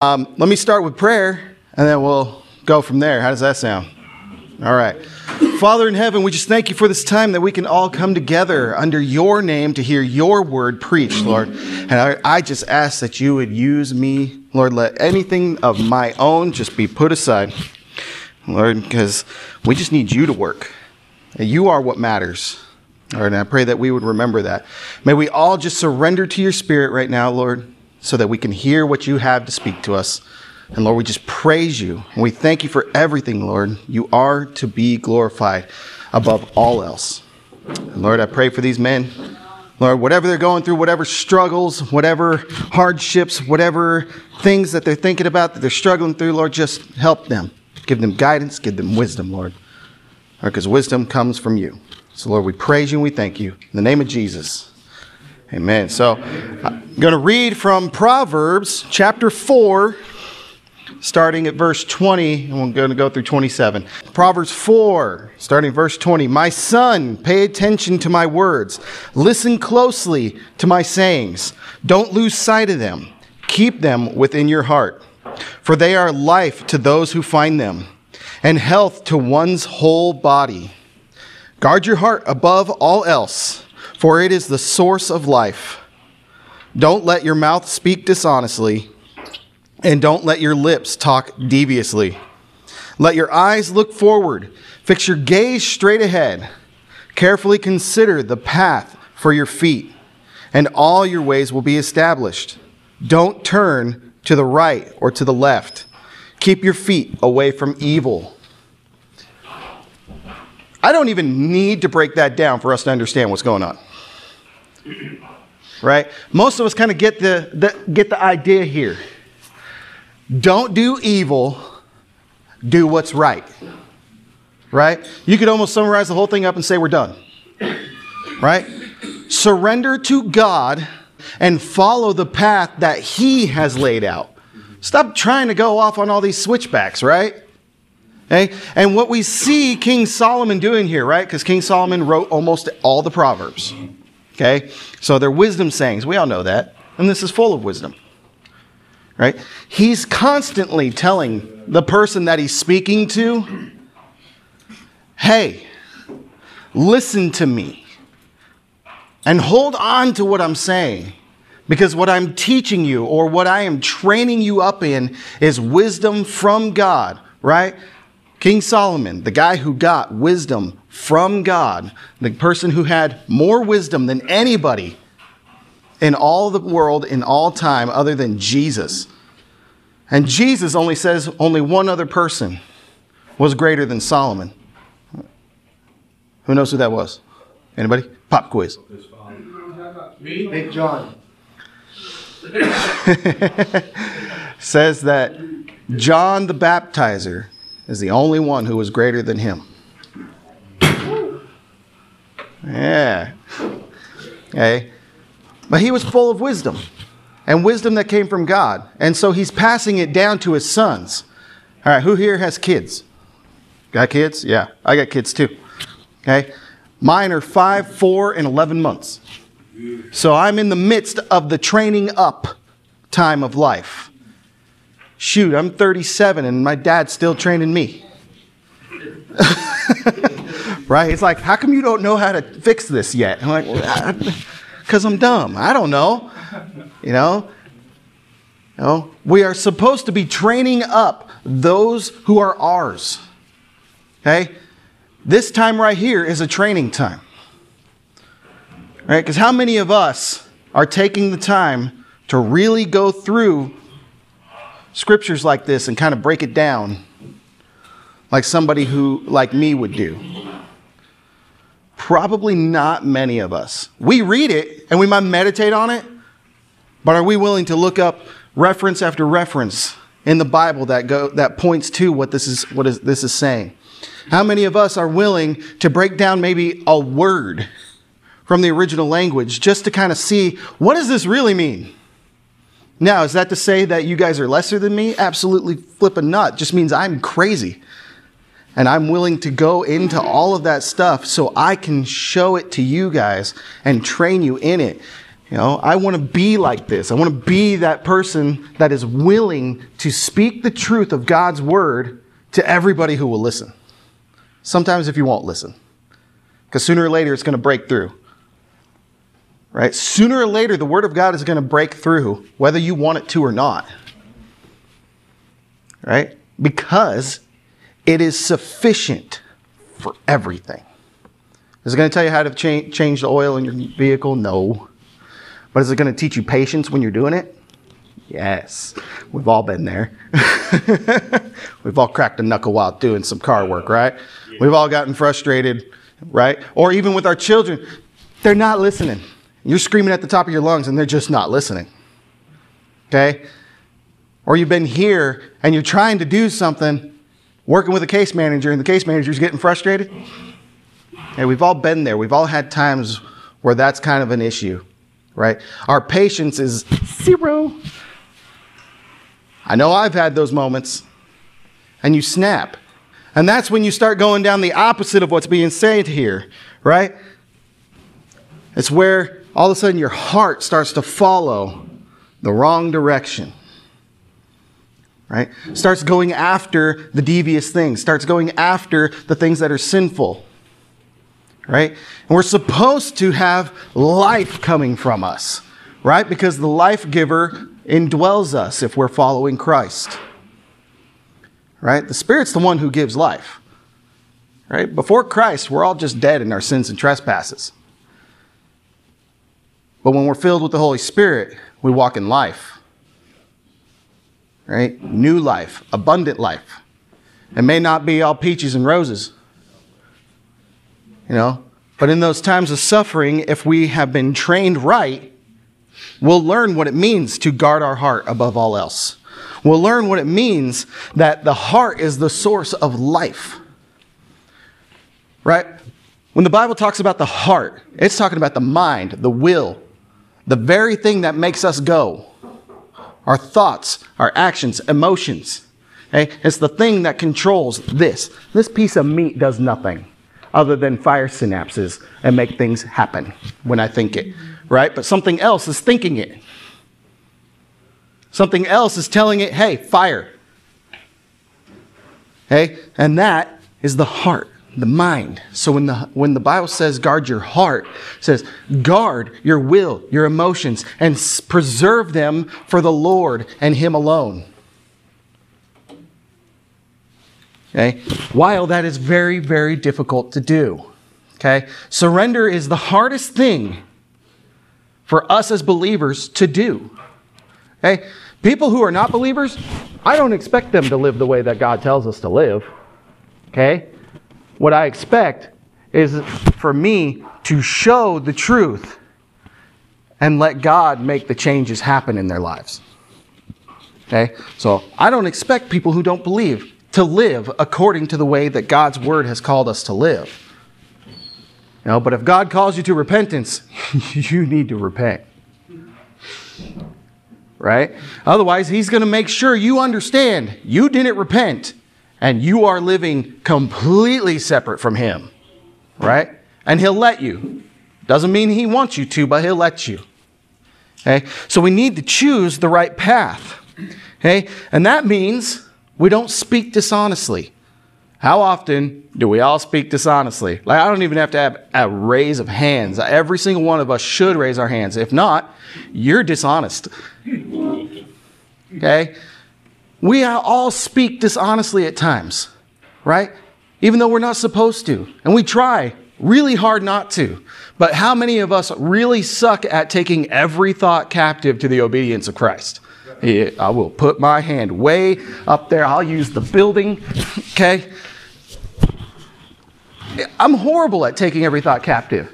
Um, let me start with prayer, and then we'll go from there. How does that sound? All right. Father in heaven, we just thank you for this time that we can all come together under your name to hear your word preached, Lord. And I, I just ask that you would use me, Lord. Let anything of my own just be put aside, Lord, because we just need you to work. You are what matters. Lord, and I pray that we would remember that. May we all just surrender to your spirit right now, Lord so that we can hear what you have to speak to us. And Lord, we just praise you and we thank you for everything, Lord. You are to be glorified above all else. And Lord, I pray for these men. Lord, whatever they're going through, whatever struggles, whatever hardships, whatever things that they're thinking about that they're struggling through, Lord, just help them. Give them guidance, give them wisdom, Lord. Because wisdom comes from you. So, Lord, we praise you and we thank you. In the name of Jesus. Amen. So I'm going to read from Proverbs chapter 4, starting at verse 20, and we're going to go through 27. Proverbs 4, starting verse 20. My son, pay attention to my words. Listen closely to my sayings. Don't lose sight of them. Keep them within your heart, for they are life to those who find them, and health to one's whole body. Guard your heart above all else for it is the source of life. Don't let your mouth speak dishonestly, and don't let your lips talk deviously. Let your eyes look forward, fix your gaze straight ahead. Carefully consider the path for your feet, and all your ways will be established. Don't turn to the right or to the left. Keep your feet away from evil. I don't even need to break that down for us to understand what's going on right? Most of us kind of get the, the, get the idea here. Don't do evil, do what's right. Right? You could almost summarize the whole thing up and say we're done. Right? Surrender to God and follow the path that He has laid out. Stop trying to go off on all these switchbacks, right? Okay? And what we see King Solomon doing here, right? Because King Solomon wrote almost all the Proverbs. Okay? So they're wisdom sayings. We all know that. And this is full of wisdom. Right? He's constantly telling the person that he's speaking to, hey, listen to me and hold on to what I'm saying. Because what I'm teaching you or what I am training you up in is wisdom from God, right? King Solomon, the guy who got wisdom from God, the person who had more wisdom than anybody in all the world, in all time, other than Jesus. And Jesus only says only one other person was greater than Solomon. Who knows who that was? Anybody? Pop quiz. Big John. says that John the Baptizer is the only one who was greater than him. Yeah. Okay. But he was full of wisdom and wisdom that came from God. And so he's passing it down to his sons. All right, who here has kids? Got kids? Yeah, I got kids too. Okay. Mine are five, four, and 11 months. So I'm in the midst of the training up time of life shoot, I'm 37 and my dad's still training me. right? It's like, how come you don't know how to fix this yet? I'm like, because I'm dumb. I don't know. You know? You know? We are supposed to be training up those who are ours. Okay? This time right here is a training time. Right? Because how many of us are taking the time to really go through scriptures like this and kind of break it down like somebody who, like me, would do? Probably not many of us. We read it and we might meditate on it, but are we willing to look up reference after reference in the Bible that, go, that points to what, this is, what is, this is saying? How many of us are willing to break down maybe a word from the original language just to kind of see what does this really mean? Now, is that to say that you guys are lesser than me? Absolutely flip a nut. Just means I'm crazy. And I'm willing to go into all of that stuff so I can show it to you guys and train you in it. You know, I want to be like this. I want to be that person that is willing to speak the truth of God's word to everybody who will listen. Sometimes if you won't listen, because sooner or later it's going to break through. Right? Sooner or later, the word of God is going to break through, whether you want it to or not. Right? Because it is sufficient for everything. Is it going to tell you how to cha- change the oil in your vehicle? No. But is it going to teach you patience when you're doing it? Yes. We've all been there. We've all cracked a knuckle while doing some car work, right? We've all gotten frustrated, right? Or even with our children, they're not listening. You're screaming at the top of your lungs and they're just not listening. Okay? Or you've been here and you're trying to do something, working with a case manager, and the case manager's getting frustrated. Hey, we've all been there. We've all had times where that's kind of an issue, right? Our patience is zero. I know I've had those moments. And you snap. And that's when you start going down the opposite of what's being said here, right? It's where all of a sudden your heart starts to follow the wrong direction. Right? Starts going after the devious things, starts going after the things that are sinful. Right? And we're supposed to have life coming from us, right? Because the life giver indwells us if we're following Christ. Right? The Spirit's the one who gives life. Right? Before Christ, we're all just dead in our sins and trespasses. But when we're filled with the Holy Spirit, we walk in life. Right? New life, abundant life. It may not be all peaches and roses. You know, but in those times of suffering, if we have been trained right, we'll learn what it means to guard our heart above all else. We'll learn what it means that the heart is the source of life. Right? When the Bible talks about the heart, it's talking about the mind, the will, the very thing that makes us go. Our thoughts, our actions, emotions. Okay? It's the thing that controls this. This piece of meat does nothing other than fire synapses and make things happen when I think it, right? But something else is thinking it. Something else is telling it, hey, fire. Okay? And that is the heart, the mind. So when the, when the Bible says guard your heart, says guard your will, your emotions, and preserve them for the Lord and Him alone. Okay? While that is very, very difficult to do. Okay? Surrender is the hardest thing for us as believers to do. Okay? People who are not believers, I don't expect them to live the way that God tells us to live. Okay? What I expect is for me to show the truth and let God make the changes happen in their lives. Okay? So I don't expect people who don't believe to live according to the way that God's word has called us to live. You know, but if God calls you to repentance, you need to repent. Right? Otherwise, he's going to make sure you understand you didn't repent and you are living completely separate from him. Right? And he'll let you. Doesn't mean he wants you to, but he'll let you. Okay? So we need to choose the right path. Okay? And that means we don't speak dishonestly. How often do we all speak dishonestly? Like, I don't even have to have a raise of hands. Every single one of us should raise our hands. If not, you're dishonest. Okay? We all speak dishonestly at times, right? Even though we're not supposed to. And we try really hard not to. But how many of us really suck at taking every thought captive to the obedience of Christ? I will put my hand way up there. I'll use the building. Okay? I'm horrible at taking every thought captive.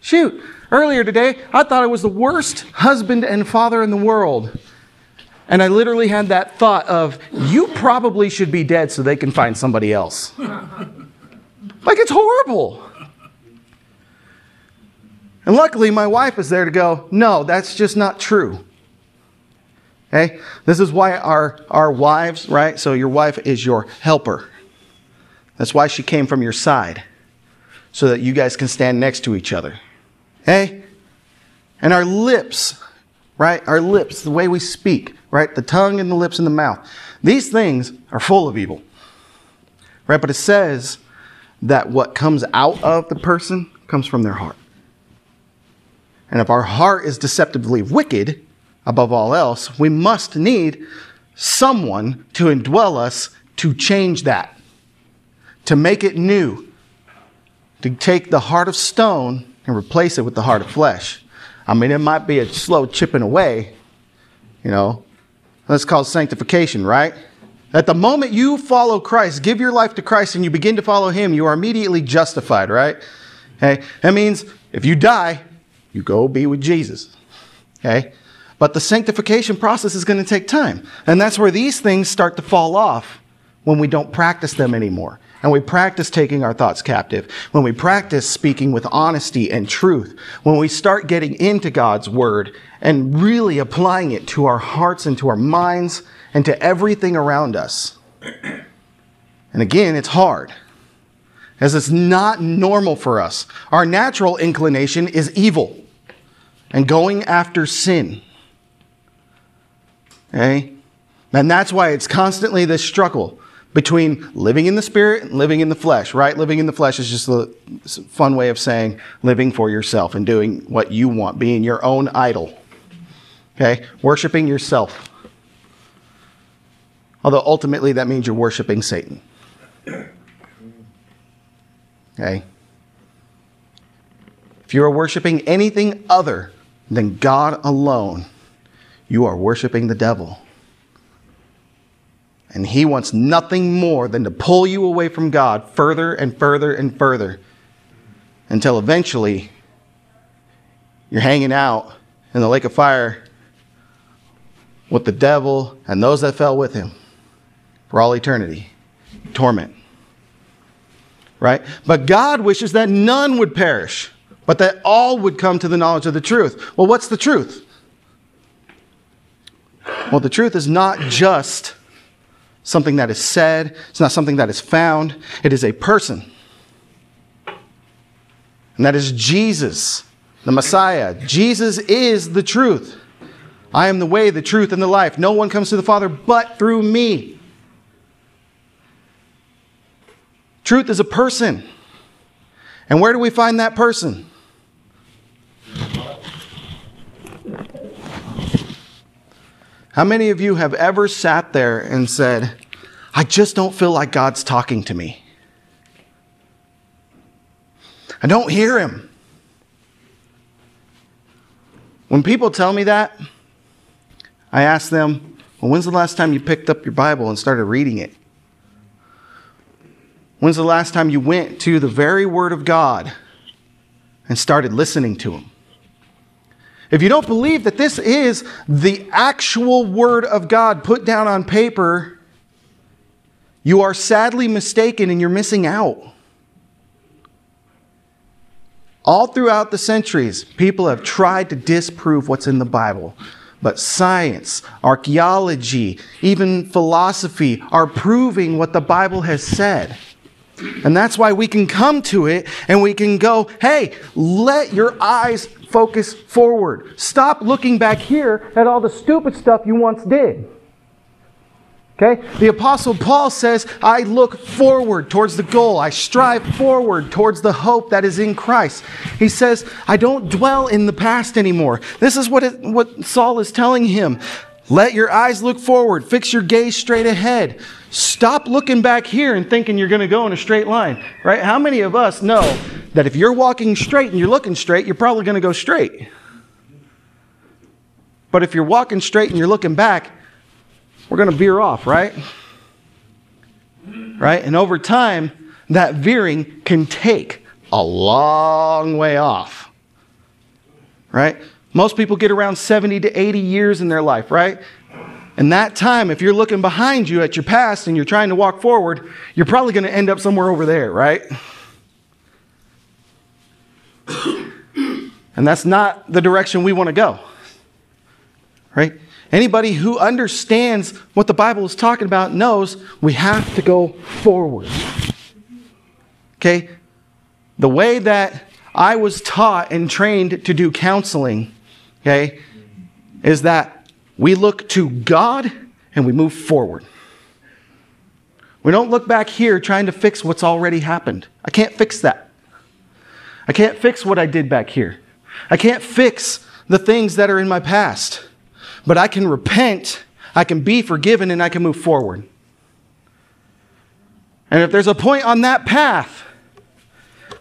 Shoot, earlier today, I thought I was the worst husband and father in the world. And I literally had that thought of, you probably should be dead so they can find somebody else. like, it's horrible. And luckily, my wife is there to go, no, that's just not true. Okay? This is why our, our wives, right? So your wife is your helper. That's why she came from your side, so that you guys can stand next to each other. Hey? And our lips, right? Our lips, the way we speak, right? The tongue and the lips and the mouth. These things are full of evil, right? But it says that what comes out of the person comes from their heart. And if our heart is deceptively wicked, above all else, we must need someone to indwell us to change that, to make it new, to take the heart of stone and replace it with the heart of flesh. I mean, it might be a slow chipping away, you know. That's called sanctification, right? At the moment you follow Christ, give your life to Christ, and you begin to follow Him, you are immediately justified, right? Okay? That means if you die, you go be with Jesus. Okay? But the sanctification process is going to take time. And that's where these things start to fall off when we don't practice them anymore. And we practice taking our thoughts captive. When we practice speaking with honesty and truth. When we start getting into God's word and really applying it to our hearts and to our minds and to everything around us. And again, it's hard as it's not normal for us. Our natural inclination is evil and going after sin. Okay? And that's why it's constantly this struggle between living in the spirit and living in the flesh, right? Living in the flesh is just a fun way of saying living for yourself and doing what you want, being your own idol. Okay? Worshiping yourself. Although ultimately that means you're worshiping Satan. Okay? If you are worshiping anything other than God alone, you are worshiping the devil. And he wants nothing more than to pull you away from God further and further and further until eventually you're hanging out in the lake of fire with the devil and those that fell with him for all eternity. Torment. Right? But God wishes that none would perish, but that all would come to the knowledge of the truth. Well, what's the truth? Well, the truth is not just something that is said, it's not something that is found, it is a person. And that is Jesus, the Messiah. Jesus is the truth. I am the way, the truth, and the life. No one comes to the Father but through me. Truth is a person. And where do we find that person? How many of you have ever sat there and said, I just don't feel like God's talking to me? I don't hear him. When people tell me that, I ask them, Well, when's the last time you picked up your Bible and started reading it? When's the last time you went to the very Word of God and started listening to Him? If you don't believe that this is the actual Word of God put down on paper, you are sadly mistaken and you're missing out. All throughout the centuries, people have tried to disprove what's in the Bible. But science, archaeology, even philosophy are proving what the Bible has said. And that's why we can come to it and we can go, hey, let your eyes focus forward. Stop looking back here at all the stupid stuff you once did. Okay? The Apostle Paul says, I look forward towards the goal. I strive forward towards the hope that is in Christ. He says, I don't dwell in the past anymore. This is what, it, what Saul is telling him. Let your eyes look forward, fix your gaze straight ahead. Stop looking back here and thinking you're going to go in a straight line, right? How many of us know that if you're walking straight and you're looking straight, you're probably going to go straight? But if you're walking straight and you're looking back, we're going to veer off, right? Right? And over time, that veering can take a long way off. Right? Most people get around 70 to 80 years in their life, right? And that time, if you're looking behind you at your past and you're trying to walk forward, you're probably going to end up somewhere over there, right? And that's not the direction we want to go, right? Anybody who understands what the Bible is talking about knows we have to go forward. Okay? The way that I was taught and trained to do counseling okay, is that we look to God and we move forward. We don't look back here trying to fix what's already happened. I can't fix that. I can't fix what I did back here. I can't fix the things that are in my past. But I can repent, I can be forgiven, and I can move forward. And if there's a point on that path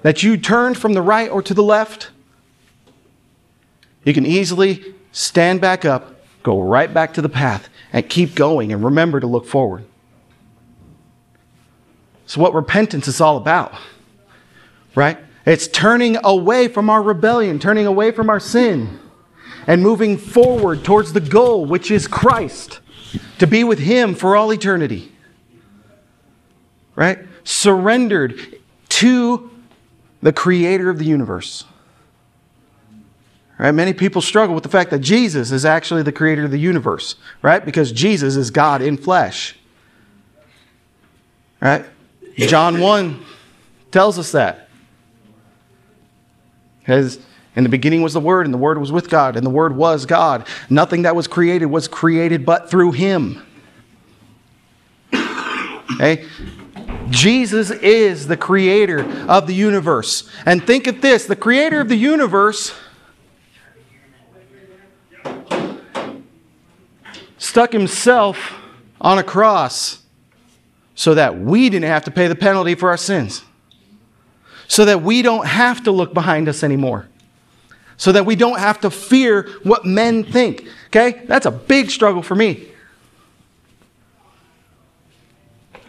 that you turned from the right or to the left, you can easily stand back up, go right back to the path, and keep going and remember to look forward. So, what repentance is all about, right? It's turning away from our rebellion, turning away from our sin, and moving forward towards the goal, which is Christ, to be with Him for all eternity. Right? Surrendered to the Creator of the universe. Right? Many people struggle with the fact that Jesus is actually the creator of the universe, right? Because Jesus is God in flesh. Right? John 1 tells us that. Because in the beginning was the Word, and the Word was with God, and the Word was God. Nothing that was created was created but through Him. Okay? Jesus is the creator of the universe. And think of this the creator of the universe stuck himself on a cross so that we didn't have to pay the penalty for our sins. So that we don't have to look behind us anymore. So that we don't have to fear what men think. Okay? That's a big struggle for me.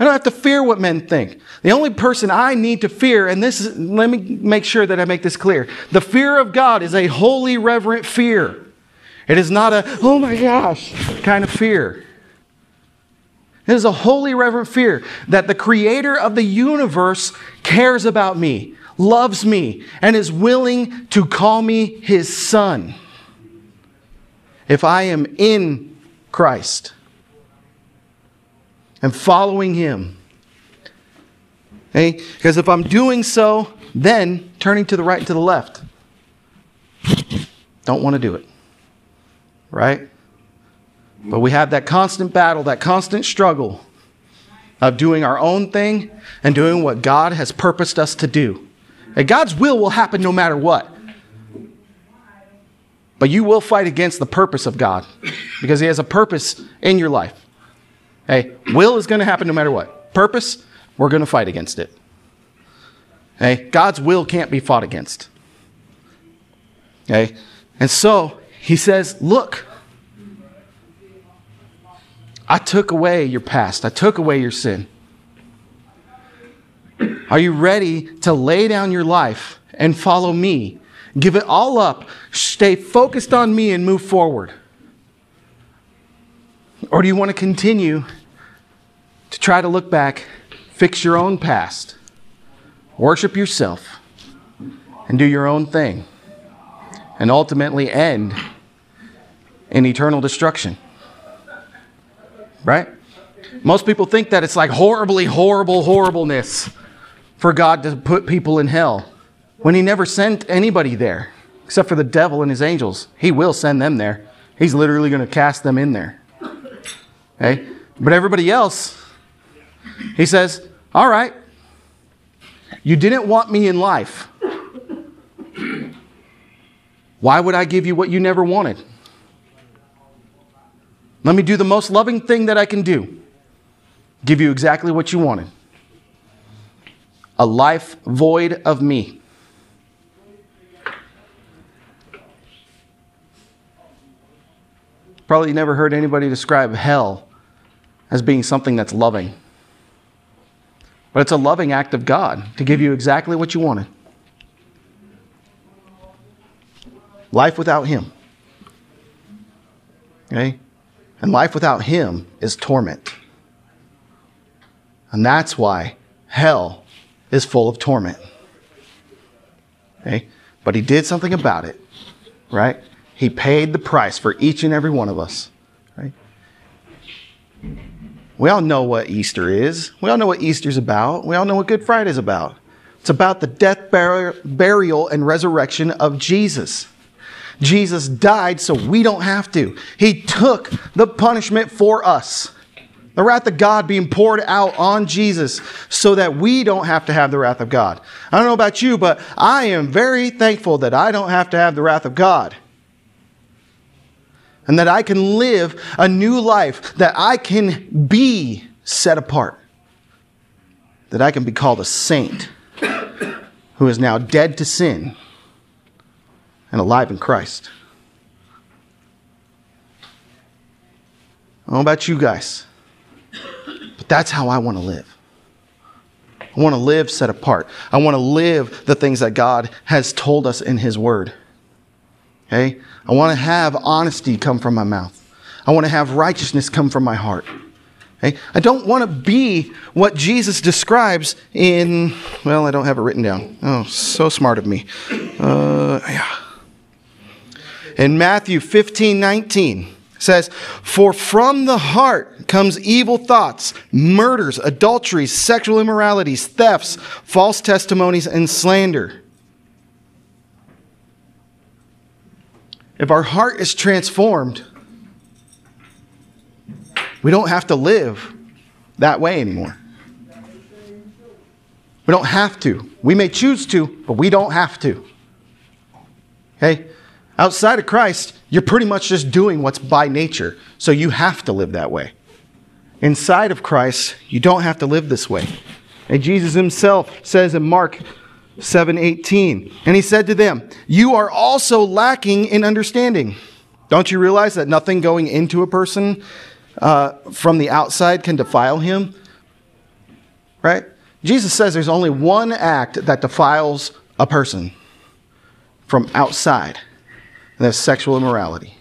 I don't have to fear what men think. The only person I need to fear, and this is, let me make sure that I make this clear. The fear of God is a holy, reverent fear. It is not a, oh my gosh, kind of fear. It is a holy, reverent fear that the creator of the universe cares about me, loves me, and is willing to call me his son if I am in Christ and following him. Okay? Because if I'm doing so, then turning to the right and to the left, don't want to do it right? But we have that constant battle, that constant struggle of doing our own thing and doing what God has purposed us to do. And God's will will happen no matter what. But you will fight against the purpose of God because He has a purpose in your life. Hey, will is going to happen no matter what. Purpose, we're going to fight against it. Hey, God's will can't be fought against. Okay? And so he says, Look, I took away your past, I took away your sin. Are you ready to lay down your life and follow me? Give it all up, stay focused on me, and move forward? Or do you want to continue to try to look back, fix your own past, worship yourself, and do your own thing? and ultimately end in eternal destruction. Right? Most people think that it's like horribly horrible horribleness for God to put people in hell when He never sent anybody there except for the devil and his angels. He will send them there. He's literally going to cast them in there. Okay? But everybody else, He says, All right, you didn't want me in life. Why would I give you what you never wanted? Let me do the most loving thing that I can do give you exactly what you wanted a life void of me. Probably never heard anybody describe hell as being something that's loving. But it's a loving act of God to give you exactly what you wanted. Life without Him. Okay? And life without Him is torment. And that's why hell is full of torment. Okay? But He did something about it, right? He paid the price for each and every one of us, right? We all know what Easter is. We all know what Easter's about. We all know what Good Friday's about. It's about the death, burial, and resurrection of Jesus. Jesus died so we don't have to. He took the punishment for us. The wrath of God being poured out on Jesus so that we don't have to have the wrath of God. I don't know about you, but I am very thankful that I don't have to have the wrath of God. And that I can live a new life, that I can be set apart, that I can be called a saint who is now dead to sin and alive in Christ. I don't know about you guys, but that's how I want to live. I want to live set apart. I want to live the things that God has told us in His Word. Okay? I want to have honesty come from my mouth. I want to have righteousness come from my heart. Okay? I don't want to be what Jesus describes in, well, I don't have it written down. Oh, so smart of me. Uh, yeah. In Matthew 15 19 says, For from the heart comes evil thoughts, murders, adulteries, sexual immoralities, thefts, false testimonies, and slander. If our heart is transformed, we don't have to live that way anymore. We don't have to. We may choose to, but we don't have to. Okay? Outside of Christ, you're pretty much just doing what's by nature, so you have to live that way. Inside of Christ, you don't have to live this way. And Jesus himself says in Mark 7:18, and he said to them, "You are also lacking in understanding. Don't you realize that nothing going into a person uh, from the outside can defile him?" Right? Jesus says there's only one act that defiles a person from outside and that's sexual immorality.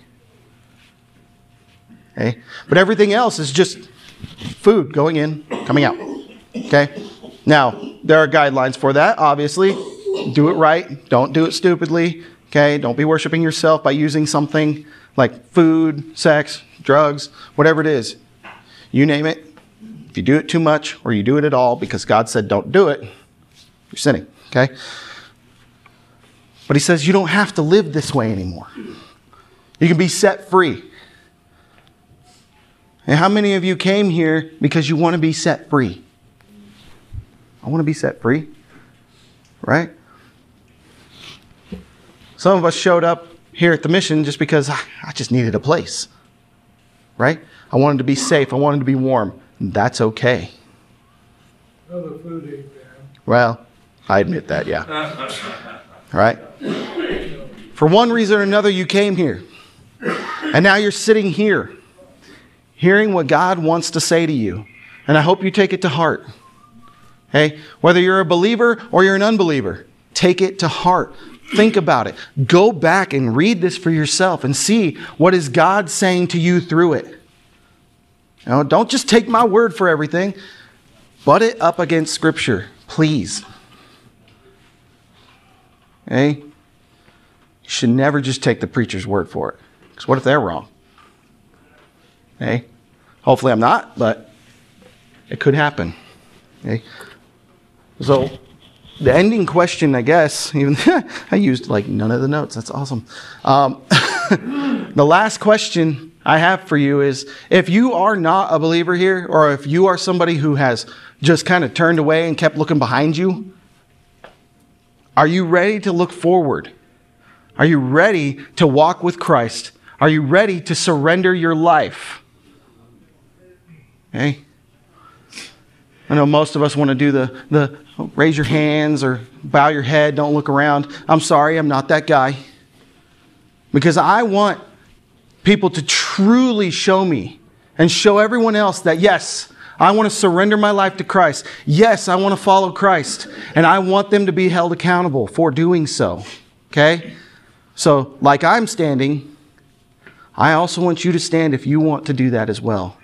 Okay? But everything else is just food going in, coming out. Okay? Now, there are guidelines for that, obviously. Do it right, don't do it stupidly. Okay? Don't be worshiping yourself by using something like food, sex, drugs, whatever it is. You name it. If you do it too much or you do it at all because God said don't do it, you're sinning. Okay? But he says you don't have to live this way anymore. You can be set free. And how many of you came here because you want to be set free? I want to be set free, right? Some of us showed up here at the mission just because I just needed a place, right? I wanted to be safe, I wanted to be warm. That's okay. Well, the food ain't bad. Well, I admit that, yeah. right? For one reason or another, you came here. And now you're sitting here, hearing what God wants to say to you. And I hope you take it to heart. Hey, whether you're a believer or you're an unbeliever, take it to heart. Think about it. Go back and read this for yourself and see what is God saying to you through it. You know, don't just take my word for everything. Butt it up against Scripture, please. Okay? You should never just take the preacher's word for it. Because what if they're wrong? Okay? Hopefully I'm not, but it could happen. Okay? So, the ending question, I guess, even I used like none of the notes. That's awesome. Um, the last question I have for you is if you are not a believer here, or if you are somebody who has just kind of turned away and kept looking behind you, are you ready to look forward? Are you ready to walk with Christ? Are you ready to surrender your life? Okay? I know most of us want to do the, the oh, raise your hands or bow your head, don't look around. I'm sorry, I'm not that guy. Because I want people to truly show me and show everyone else that, yes, I want to surrender my life to Christ. Yes, I want to follow Christ. And I want them to be held accountable for doing so. Okay? So, like I'm standing, I also want you to stand if you want to do that as well.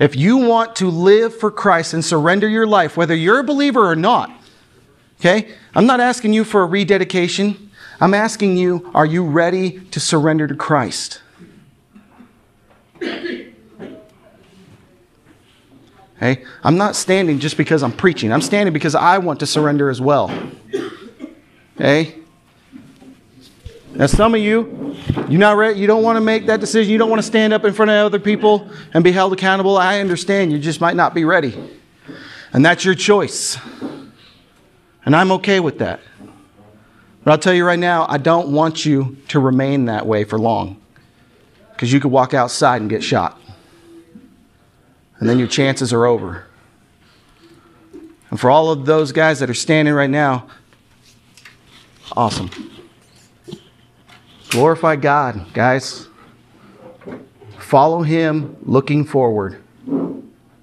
If you want to live for Christ and surrender your life, whether you're a believer or not, okay? I'm not asking you for a rededication. I'm asking you, are you ready to surrender to Christ? Okay? I'm not standing just because I'm preaching. I'm standing because I want to surrender as well. Okay? Now, some of you, you're not ready, you don't want to make that decision. You don't want to stand up in front of other people and be held accountable. I understand. You just might not be ready. And that's your choice. And I'm okay with that. But I'll tell you right now, I don't want you to remain that way for long. Because you could walk outside and get shot. And then your chances are over. And for all of those guys that are standing right now, awesome. Glorify God, guys. Follow Him looking forward.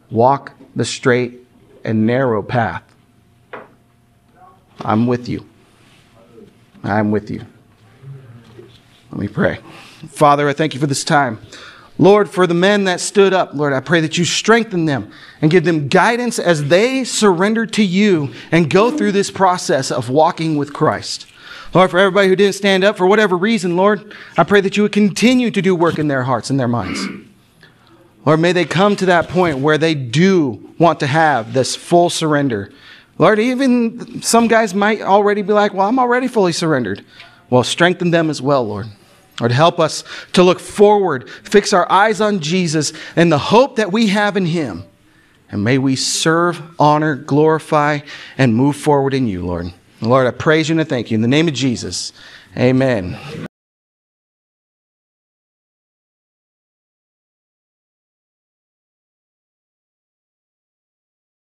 Walk the straight and narrow path. I'm with you. I'm with you. Let me pray. Father, I thank you for this time. Lord, for the men that stood up, Lord, I pray that you strengthen them and give them guidance as they surrender to you and go through this process of walking with Christ. Lord, for everybody who didn't stand up for whatever reason, Lord, I pray that you would continue to do work in their hearts and their minds. Lord, may they come to that point where they do want to have this full surrender. Lord, even some guys might already be like, well, I'm already fully surrendered. Well, strengthen them as well, Lord. Lord, help us to look forward, fix our eyes on Jesus and the hope that we have in Him. And may we serve, honor, glorify, and move forward in you, Lord. Lord, I praise you and I thank you. In the name of Jesus, amen.